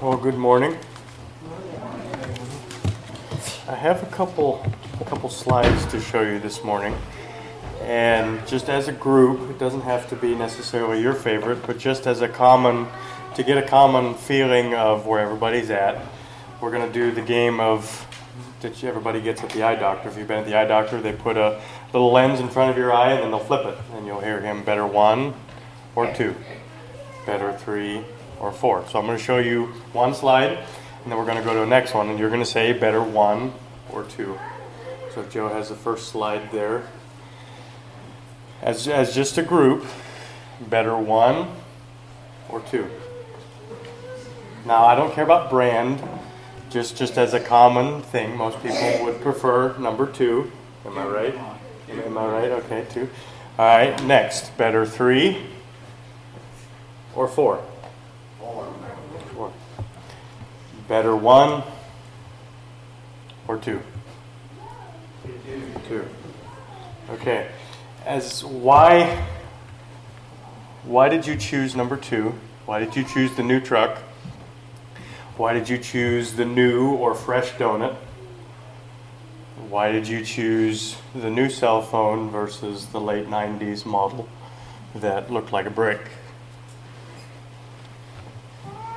Well, good morning. I have a couple, a couple slides to show you this morning. And just as a group, it doesn't have to be necessarily your favorite, but just as a common, to get a common feeling of where everybody's at, we're going to do the game of that everybody gets at the eye doctor. If you've been at the eye doctor, they put a little lens in front of your eye and then they'll flip it, and you'll hear him better one or two, better three or four. So I'm going to show you one slide, and then we're going to go to the next one, and you're going to say better one or two. So Joe has the first slide there. As, as just a group, better one or two. Now, I don't care about brand, just, just as a common thing, most people would prefer number two. Am I right? Am I right? Okay, two. All right, next, better three or four? Better one or two? Two. Okay. As why why did you choose number two? Why did you choose the new truck? Why did you choose the new or fresh donut? Why did you choose the new cell phone versus the late 90s model that looked like a brick?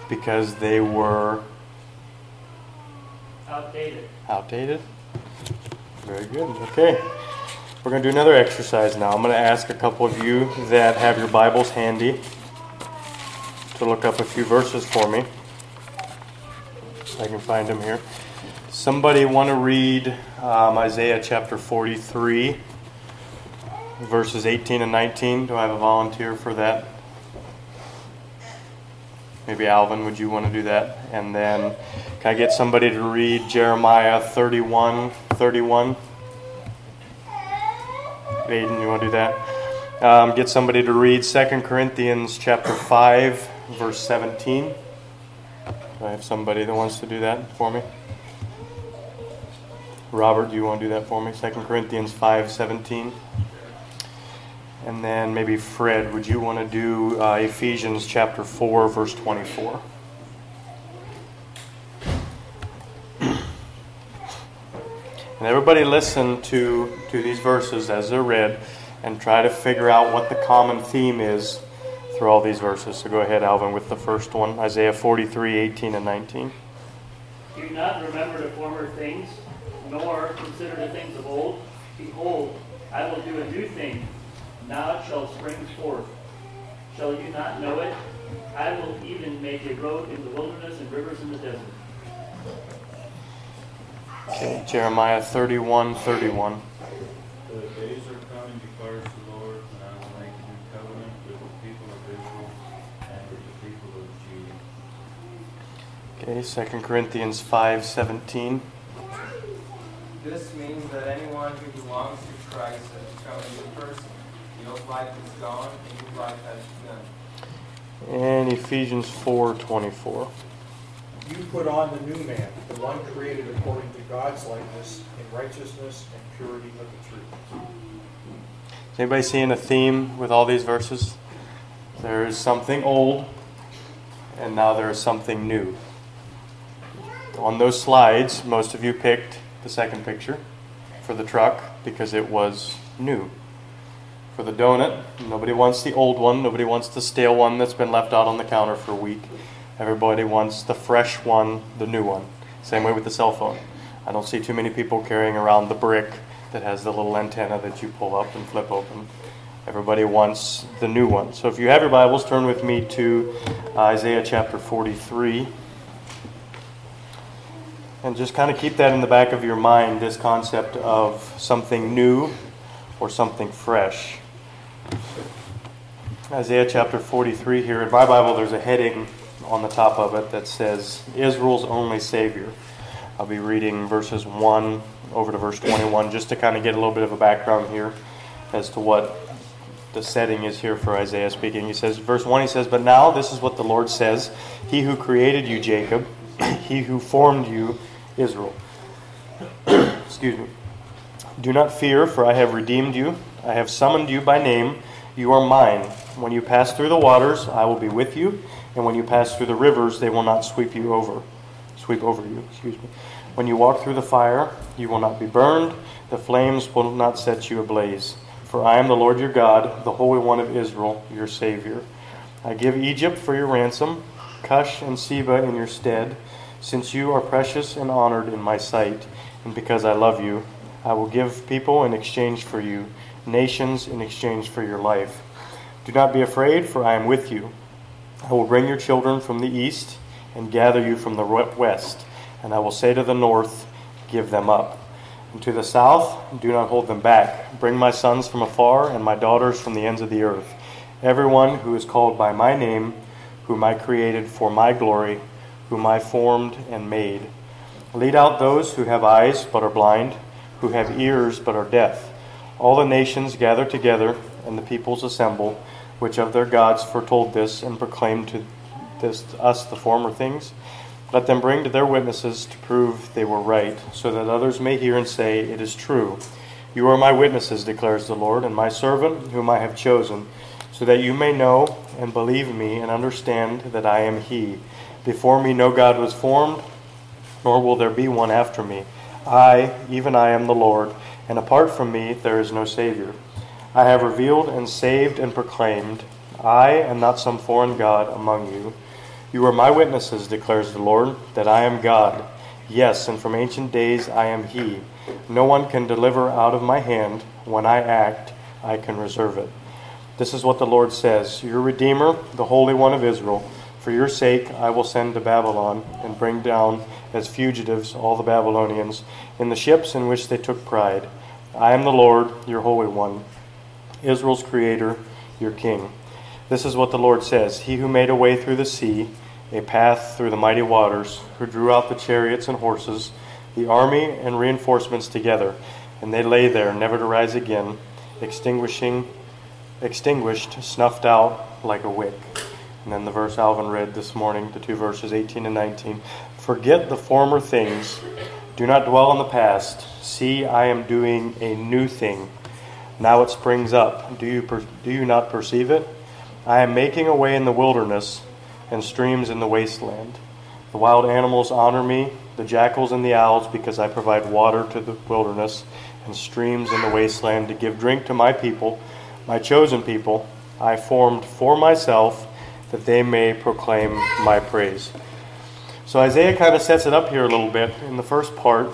Because they were Outdated. outdated? Very good. Okay. We're going to do another exercise now. I'm going to ask a couple of you that have your Bibles handy to look up a few verses for me. I can find them here. Somebody want to read um, Isaiah chapter 43, verses 18 and 19? Do I have a volunteer for that? Maybe Alvin, would you want to do that? And then can I get somebody to read Jeremiah 31, 31? Aiden, you want to do that? Um, get somebody to read 2 Corinthians chapter 5, verse 17. Do I have somebody that wants to do that for me? Robert, do you want to do that for me? 2 Corinthians 5, 17. And then maybe Fred, would you want to do uh, Ephesians chapter 4, verse 24? And everybody listen to, to these verses as they're read and try to figure out what the common theme is through all these verses. So go ahead, Alvin, with the first one Isaiah 43, 18, and 19. Do not remember the former things, nor consider the things of old. Behold, I will do a new thing. Now it shall spring forth. Shall you not know it? I will even make a road in the wilderness and rivers in the desert. Okay, Jeremiah 31, 31. The days are coming, declares the Lord, when I will make a new covenant with the people of Israel and with the people of Judah. Okay, 2 Corinthians 5, 17. This means that anyone who belongs to Christ has become a new person. The life is gone, and new life has begun. And Ephesians 4:24. You put on the new man, the one created according to God's likeness in righteousness and purity of the truth. Is anybody seeing a theme with all these verses? There is something old, and now there is something new. On those slides, most of you picked the second picture for the truck because it was new. For the donut, nobody wants the old one, nobody wants the stale one that's been left out on the counter for a week. Everybody wants the fresh one, the new one. Same way with the cell phone. I don't see too many people carrying around the brick that has the little antenna that you pull up and flip open. Everybody wants the new one. So if you have your Bibles, turn with me to Isaiah chapter 43. And just kind of keep that in the back of your mind this concept of something new or something fresh. Isaiah chapter 43 here. In my Bible, there's a heading on the top of it that says Israel's only Savior. I'll be reading verses 1 over to verse 21 just to kind of get a little bit of a background here as to what the setting is here for Isaiah speaking. He says, verse 1, he says, But now this is what the Lord says He who created you, Jacob, he who formed you, Israel. Excuse me. Do not fear, for I have redeemed you. I have summoned you by name. You are mine. When you pass through the waters, I will be with you, And when you pass through the rivers, they will not sweep you over. Sweep over you, excuse me. When you walk through the fire, you will not be burned. The flames will not set you ablaze. For I am the Lord your God, the Holy One of Israel, your Savior. I give Egypt for your ransom, Cush and Seba in your stead, since you are precious and honored in my sight, and because I love you. I will give people in exchange for you, nations in exchange for your life. Do not be afraid, for I am with you. I will bring your children from the east and gather you from the west, and I will say to the north, Give them up. And to the south, do not hold them back. Bring my sons from afar and my daughters from the ends of the earth. Everyone who is called by my name, whom I created for my glory, whom I formed and made. Lead out those who have eyes but are blind who have ears but are deaf. All the nations gather together, and the peoples assemble, which of their gods foretold this and proclaimed to this to us the former things. Let them bring to their witnesses to prove they were right, so that others may hear and say, It is true. You are my witnesses, declares the Lord, and my servant whom I have chosen, so that you may know and believe me and understand that I am He. Before me no God was formed, nor will there be one after me. I, even I, am the Lord, and apart from me there is no Savior. I have revealed and saved and proclaimed, I am not some foreign God among you. You are my witnesses, declares the Lord, that I am God. Yes, and from ancient days I am He. No one can deliver out of my hand. When I act, I can reserve it. This is what the Lord says Your Redeemer, the Holy One of Israel, for your sake I will send to Babylon and bring down as fugitives all the Babylonians in the ships in which they took pride. I am the Lord, your Holy One, Israel's Creator, your King. This is what the Lord says He who made a way through the sea, a path through the mighty waters, who drew out the chariots and horses, the army and reinforcements together, and they lay there, never to rise again, extinguishing, extinguished, snuffed out like a wick. And then the verse Alvin read this morning, the two verses 18 and 19. Forget the former things. Do not dwell on the past. See, I am doing a new thing. Now it springs up. Do you, per- do you not perceive it? I am making a way in the wilderness and streams in the wasteland. The wild animals honor me, the jackals and the owls, because I provide water to the wilderness and streams in the wasteland to give drink to my people, my chosen people, I formed for myself, that they may proclaim my praise. So Isaiah kind of sets it up here a little bit in the first part,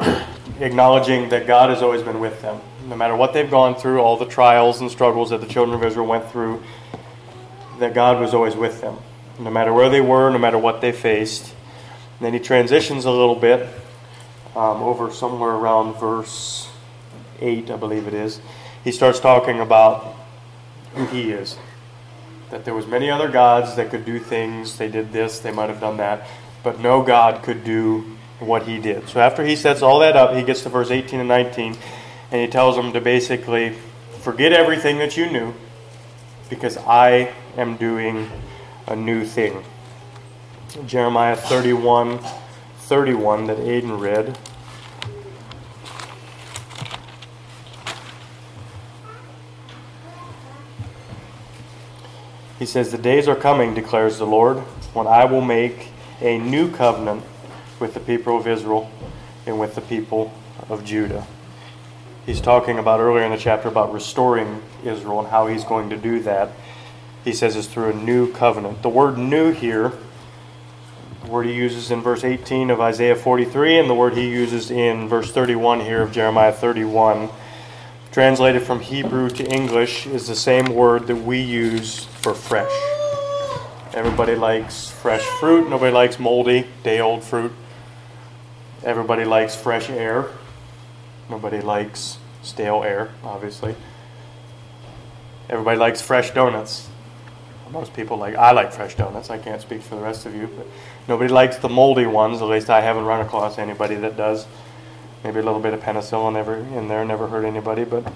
acknowledging that God has always been with them. No matter what they've gone through, all the trials and struggles that the children of Israel went through, that God was always with them. No matter where they were, no matter what they faced. And then he transitions a little bit um, over somewhere around verse 8, I believe it is. He starts talking about who he is that there was many other gods that could do things. They did this, they might have done that, but no God could do what he did. So after he sets all that up, he gets to verse 18 and 19, and he tells them to basically forget everything that you knew because I am doing a new thing. Jeremiah 31 31 that Aiden read. He says, The days are coming, declares the Lord, when I will make a new covenant with the people of Israel and with the people of Judah. He's talking about earlier in the chapter about restoring Israel and how he's going to do that. He says it's through a new covenant. The word new here, the word he uses in verse 18 of Isaiah 43, and the word he uses in verse 31 here of Jeremiah 31 translated from Hebrew to English, is the same word that we use for fresh. Everybody likes fresh fruit. Nobody likes moldy, day old fruit. Everybody likes fresh air. Nobody likes stale air, obviously. Everybody likes fresh donuts. Most people like, I like fresh donuts. I can't speak for the rest of you, but nobody likes the moldy ones. At least I haven't run across anybody that does. Maybe a little bit of penicillin ever in there, never hurt anybody. But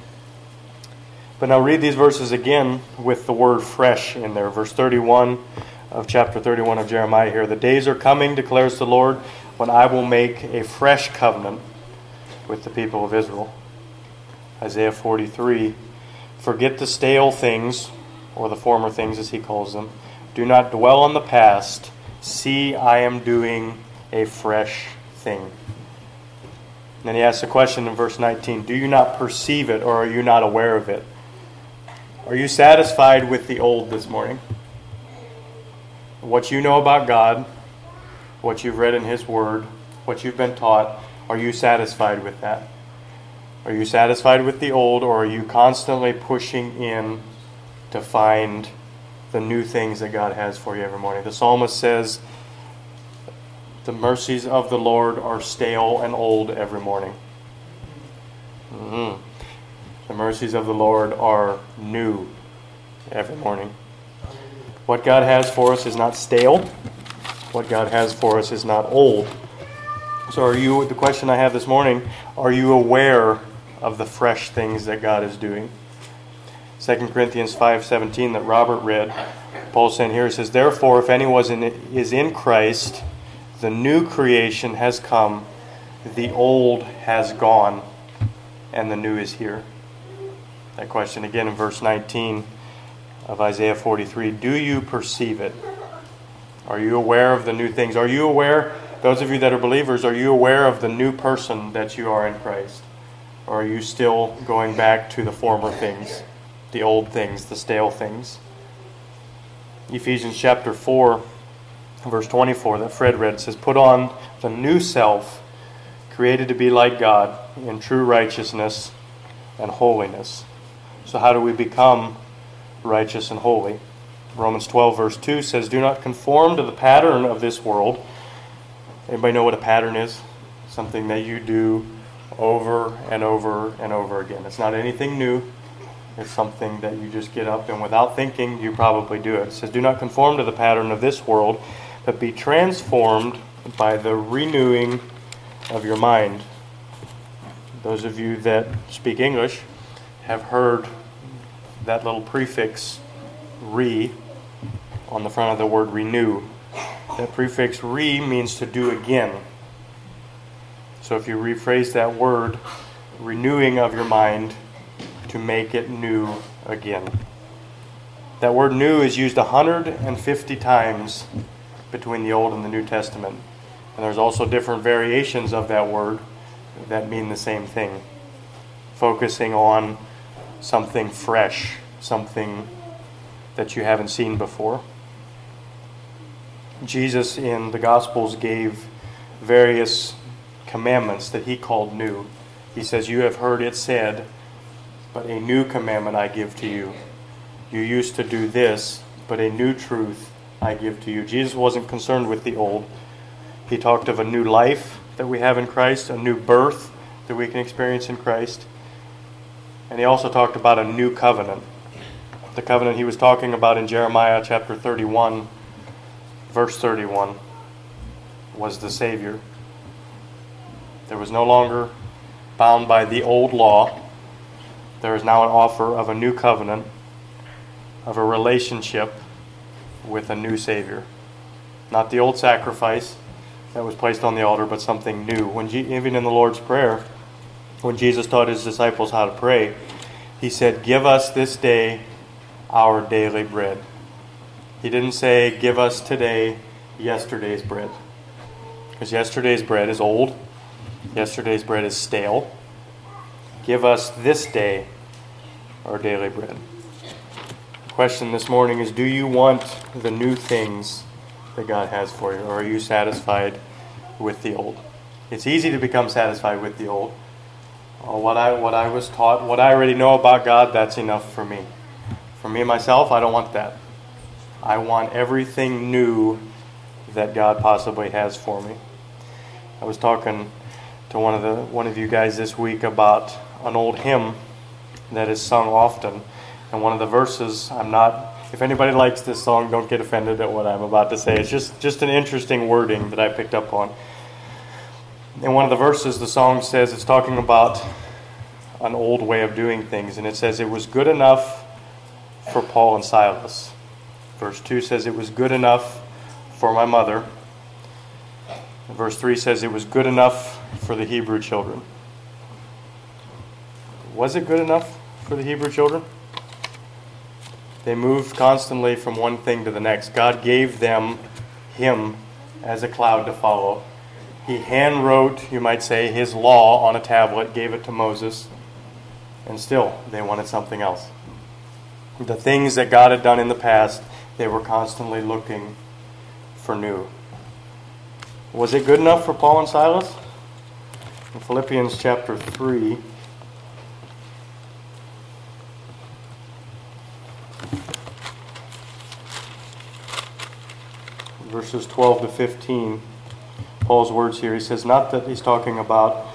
but now read these verses again with the word fresh in there. Verse 31 of chapter 31 of Jeremiah here. The days are coming, declares the Lord, when I will make a fresh covenant with the people of Israel. Isaiah 43 Forget the stale things, or the former things as he calls them. Do not dwell on the past. See, I am doing a fresh thing. then he asks a question in verse 19 Do you not perceive it, or are you not aware of it? Are you satisfied with the old this morning? What you know about God, what you've read in His Word, what you've been taught, are you satisfied with that? Are you satisfied with the old, or are you constantly pushing in to find the new things that God has for you every morning? The psalmist says, The mercies of the Lord are stale and old every morning. Mm-hmm. The mercies of the Lord are new every morning. What God has for us is not stale. What God has for us is not old. So, are you, the question I have this morning, are you aware of the fresh things that God is doing? 2 Corinthians 5:17 that Robert read, Paul's saying here, he says, Therefore, if anyone is in Christ, the new creation has come, the old has gone, and the new is here. That question again in verse 19 of Isaiah 43 Do you perceive it? Are you aware of the new things? Are you aware, those of you that are believers, are you aware of the new person that you are in Christ? Or are you still going back to the former things, the old things, the stale things? Ephesians chapter 4, verse 24, that Fred read says, Put on the new self, created to be like God in true righteousness and holiness. So, how do we become righteous and holy? Romans 12, verse 2 says, Do not conform to the pattern of this world. Anybody know what a pattern is? Something that you do over and over and over again. It's not anything new. It's something that you just get up and without thinking, you probably do it. It says, Do not conform to the pattern of this world, but be transformed by the renewing of your mind. Those of you that speak English have heard that little prefix re on the front of the word renew. That prefix re means to do again. So if you rephrase that word, renewing of your mind to make it new again. That word new is used 150 times between the Old and the New Testament. And there's also different variations of that word that mean the same thing. Focusing on something fresh, something that you haven't seen before. Jesus in the Gospels gave various commandments that he called new. He says, You have heard it said, but a new commandment I give to you. You used to do this, but a new truth I give to you. Jesus wasn't concerned with the old. He talked of a new life that we have in Christ, a new birth that we can experience in Christ. And he also talked about a new covenant. The covenant he was talking about in Jeremiah chapter 31, verse 31, was the Savior. There was no longer bound by the old law. There is now an offer of a new covenant, of a relationship with a new Savior. Not the old sacrifice that was placed on the altar, but something new. When even in the Lord's Prayer, when Jesus taught his disciples how to pray, he said, Give us this day our daily bread. He didn't say, Give us today yesterday's bread. Because yesterday's bread is old, yesterday's bread is stale. Give us this day our daily bread. The question this morning is Do you want the new things that God has for you, or are you satisfied with the old? It's easy to become satisfied with the old. What I what I was taught, what I already know about God, that's enough for me. For me myself, I don't want that. I want everything new that God possibly has for me. I was talking to one of the one of you guys this week about an old hymn that is sung often, and one of the verses. I'm not. If anybody likes this song, don't get offended at what I'm about to say. It's just just an interesting wording that I picked up on in one of the verses, the song says it's talking about an old way of doing things, and it says it was good enough for Paul and Silas. Verse 2 says it was good enough for my mother. Verse 3 says it was good enough for the Hebrew children. Was it good enough for the Hebrew children? They moved constantly from one thing to the next. God gave them him as a cloud to follow. He hand wrote, you might say, his law on a tablet, gave it to Moses, and still they wanted something else. The things that God had done in the past, they were constantly looking for new. Was it good enough for Paul and Silas? In Philippians chapter 3, verses 12 to 15, Paul's words here. He says, not that he's talking about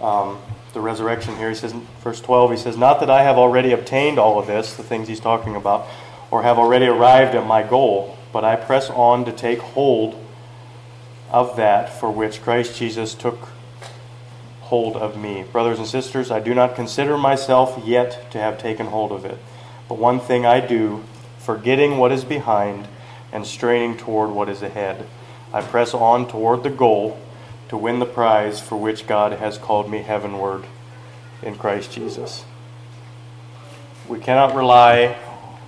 um, the resurrection here. He says, verse 12, he says, Not that I have already obtained all of this, the things he's talking about, or have already arrived at my goal, but I press on to take hold of that for which Christ Jesus took hold of me. Brothers and sisters, I do not consider myself yet to have taken hold of it. But one thing I do, forgetting what is behind and straining toward what is ahead. I press on toward the goal to win the prize for which God has called me heavenward in Christ Jesus. We cannot rely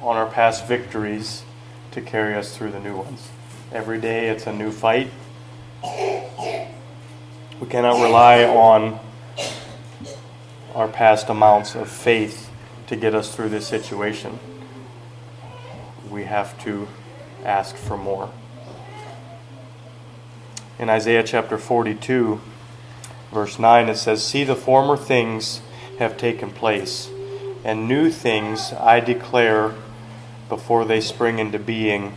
on our past victories to carry us through the new ones. Every day it's a new fight. We cannot rely on our past amounts of faith to get us through this situation. We have to ask for more. In Isaiah chapter 42, verse 9, it says, See, the former things have taken place, and new things I declare before they spring into being.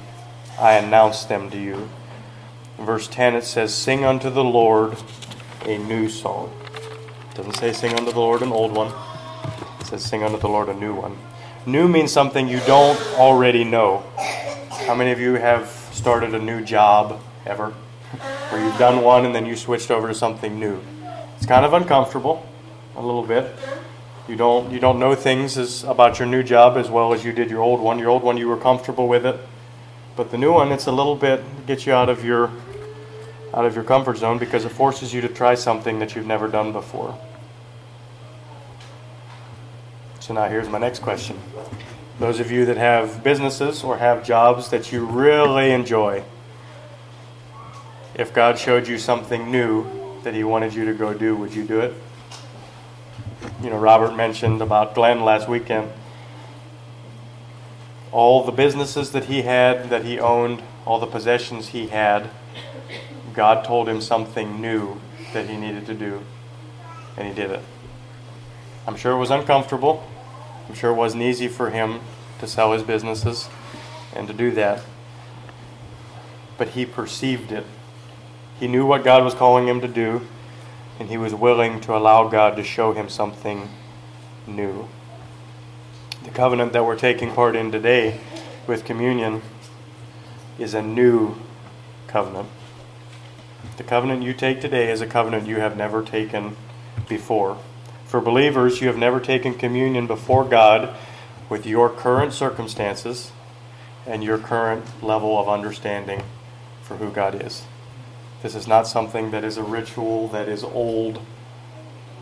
I announce them to you. Verse 10, it says, Sing unto the Lord a new song. It doesn't say sing unto the Lord an old one, it says sing unto the Lord a new one. New means something you don't already know. How many of you have started a new job ever? Where you've done one and then you switched over to something new. It's kind of uncomfortable, a little bit. You don't you don't know things as, about your new job as well as you did your old one. Your old one you were comfortable with it, but the new one it's a little bit gets you out of your out of your comfort zone because it forces you to try something that you've never done before. So now here's my next question. Those of you that have businesses or have jobs that you really enjoy, if God showed you something new that He wanted you to go do, would you do it? You know, Robert mentioned about Glenn last weekend. All the businesses that he had, that he owned, all the possessions he had, God told him something new that he needed to do, and he did it. I'm sure it was uncomfortable. I'm sure it wasn't easy for him to sell his businesses and to do that. But he perceived it. He knew what God was calling him to do, and he was willing to allow God to show him something new. The covenant that we're taking part in today with communion is a new covenant. The covenant you take today is a covenant you have never taken before. For believers, you have never taken communion before God with your current circumstances and your current level of understanding for who God is. This is not something that is a ritual that is old.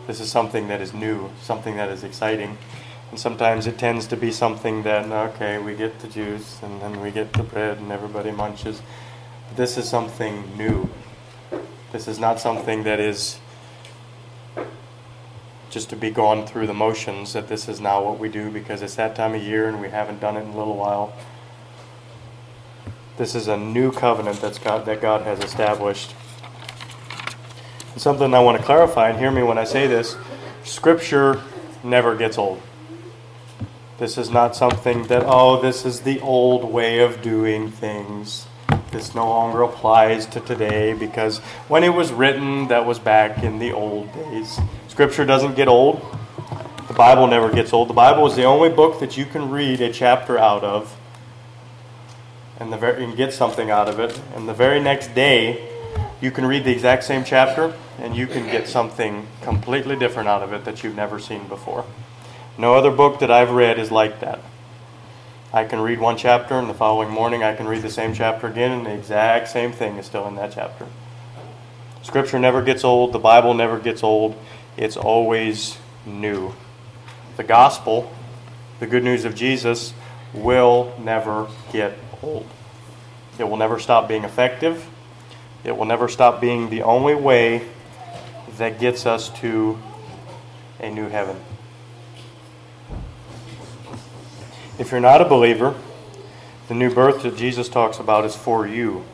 This is something that is new, something that is exciting. And sometimes it tends to be something that, okay, we get the juice and then we get the bread and everybody munches. But this is something new. This is not something that is just to be gone through the motions that this is now what we do because it's that time of year and we haven't done it in a little while. This is a new covenant that's God, that God has established. And something I want to clarify, and hear me when I say this Scripture never gets old. This is not something that, oh, this is the old way of doing things. This no longer applies to today because when it was written, that was back in the old days. Scripture doesn't get old. The Bible never gets old. The Bible is the only book that you can read a chapter out of and, the and get something out of it. And the very next day, you can read the exact same chapter and you can get something completely different out of it that you've never seen before. No other book that I've read is like that. I can read one chapter and the following morning I can read the same chapter again and the exact same thing is still in that chapter. Scripture never gets old, the Bible never gets old it's always new. The gospel, the good news of Jesus, will never get old. It will never stop being effective. It will never stop being the only way that gets us to a new heaven. If you're not a believer, the new birth that Jesus talks about is for you.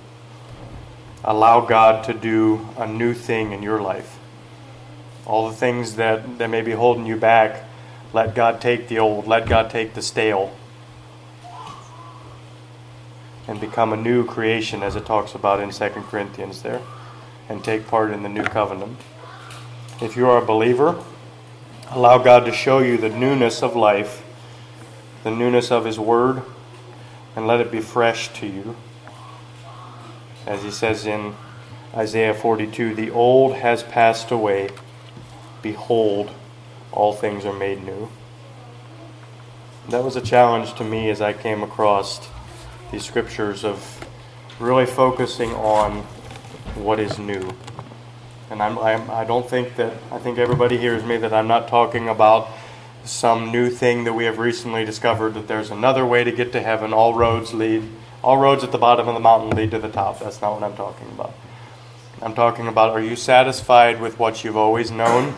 Allow God to do a new thing in your life. All the things that, that may be holding you back, let God take the old, let God take the stale, and become a new creation, as it talks about in 2 Corinthians there, and take part in the new covenant. If you are a believer, allow God to show you the newness of life, the newness of His Word, and let it be fresh to you. As He says in Isaiah 42 The old has passed away, behold, all things are made new. That was a challenge to me as I came across these scriptures of really focusing on what is new. And I'm, I'm, I don't think that, I think everybody hears me that I'm not talking about some new thing that we have recently discovered that there's another way to get to heaven. All roads lead, all roads at the bottom of the mountain lead to the top. That's not what I'm talking about. I'm talking about are you satisfied with what you've always known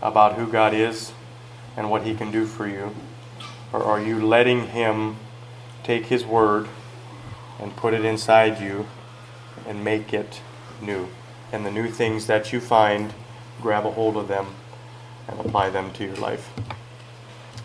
about who God is and what He can do for you? Or are you letting Him take His Word and put it inside you and make it new? And the new things that you find, grab a hold of them and apply them to your life.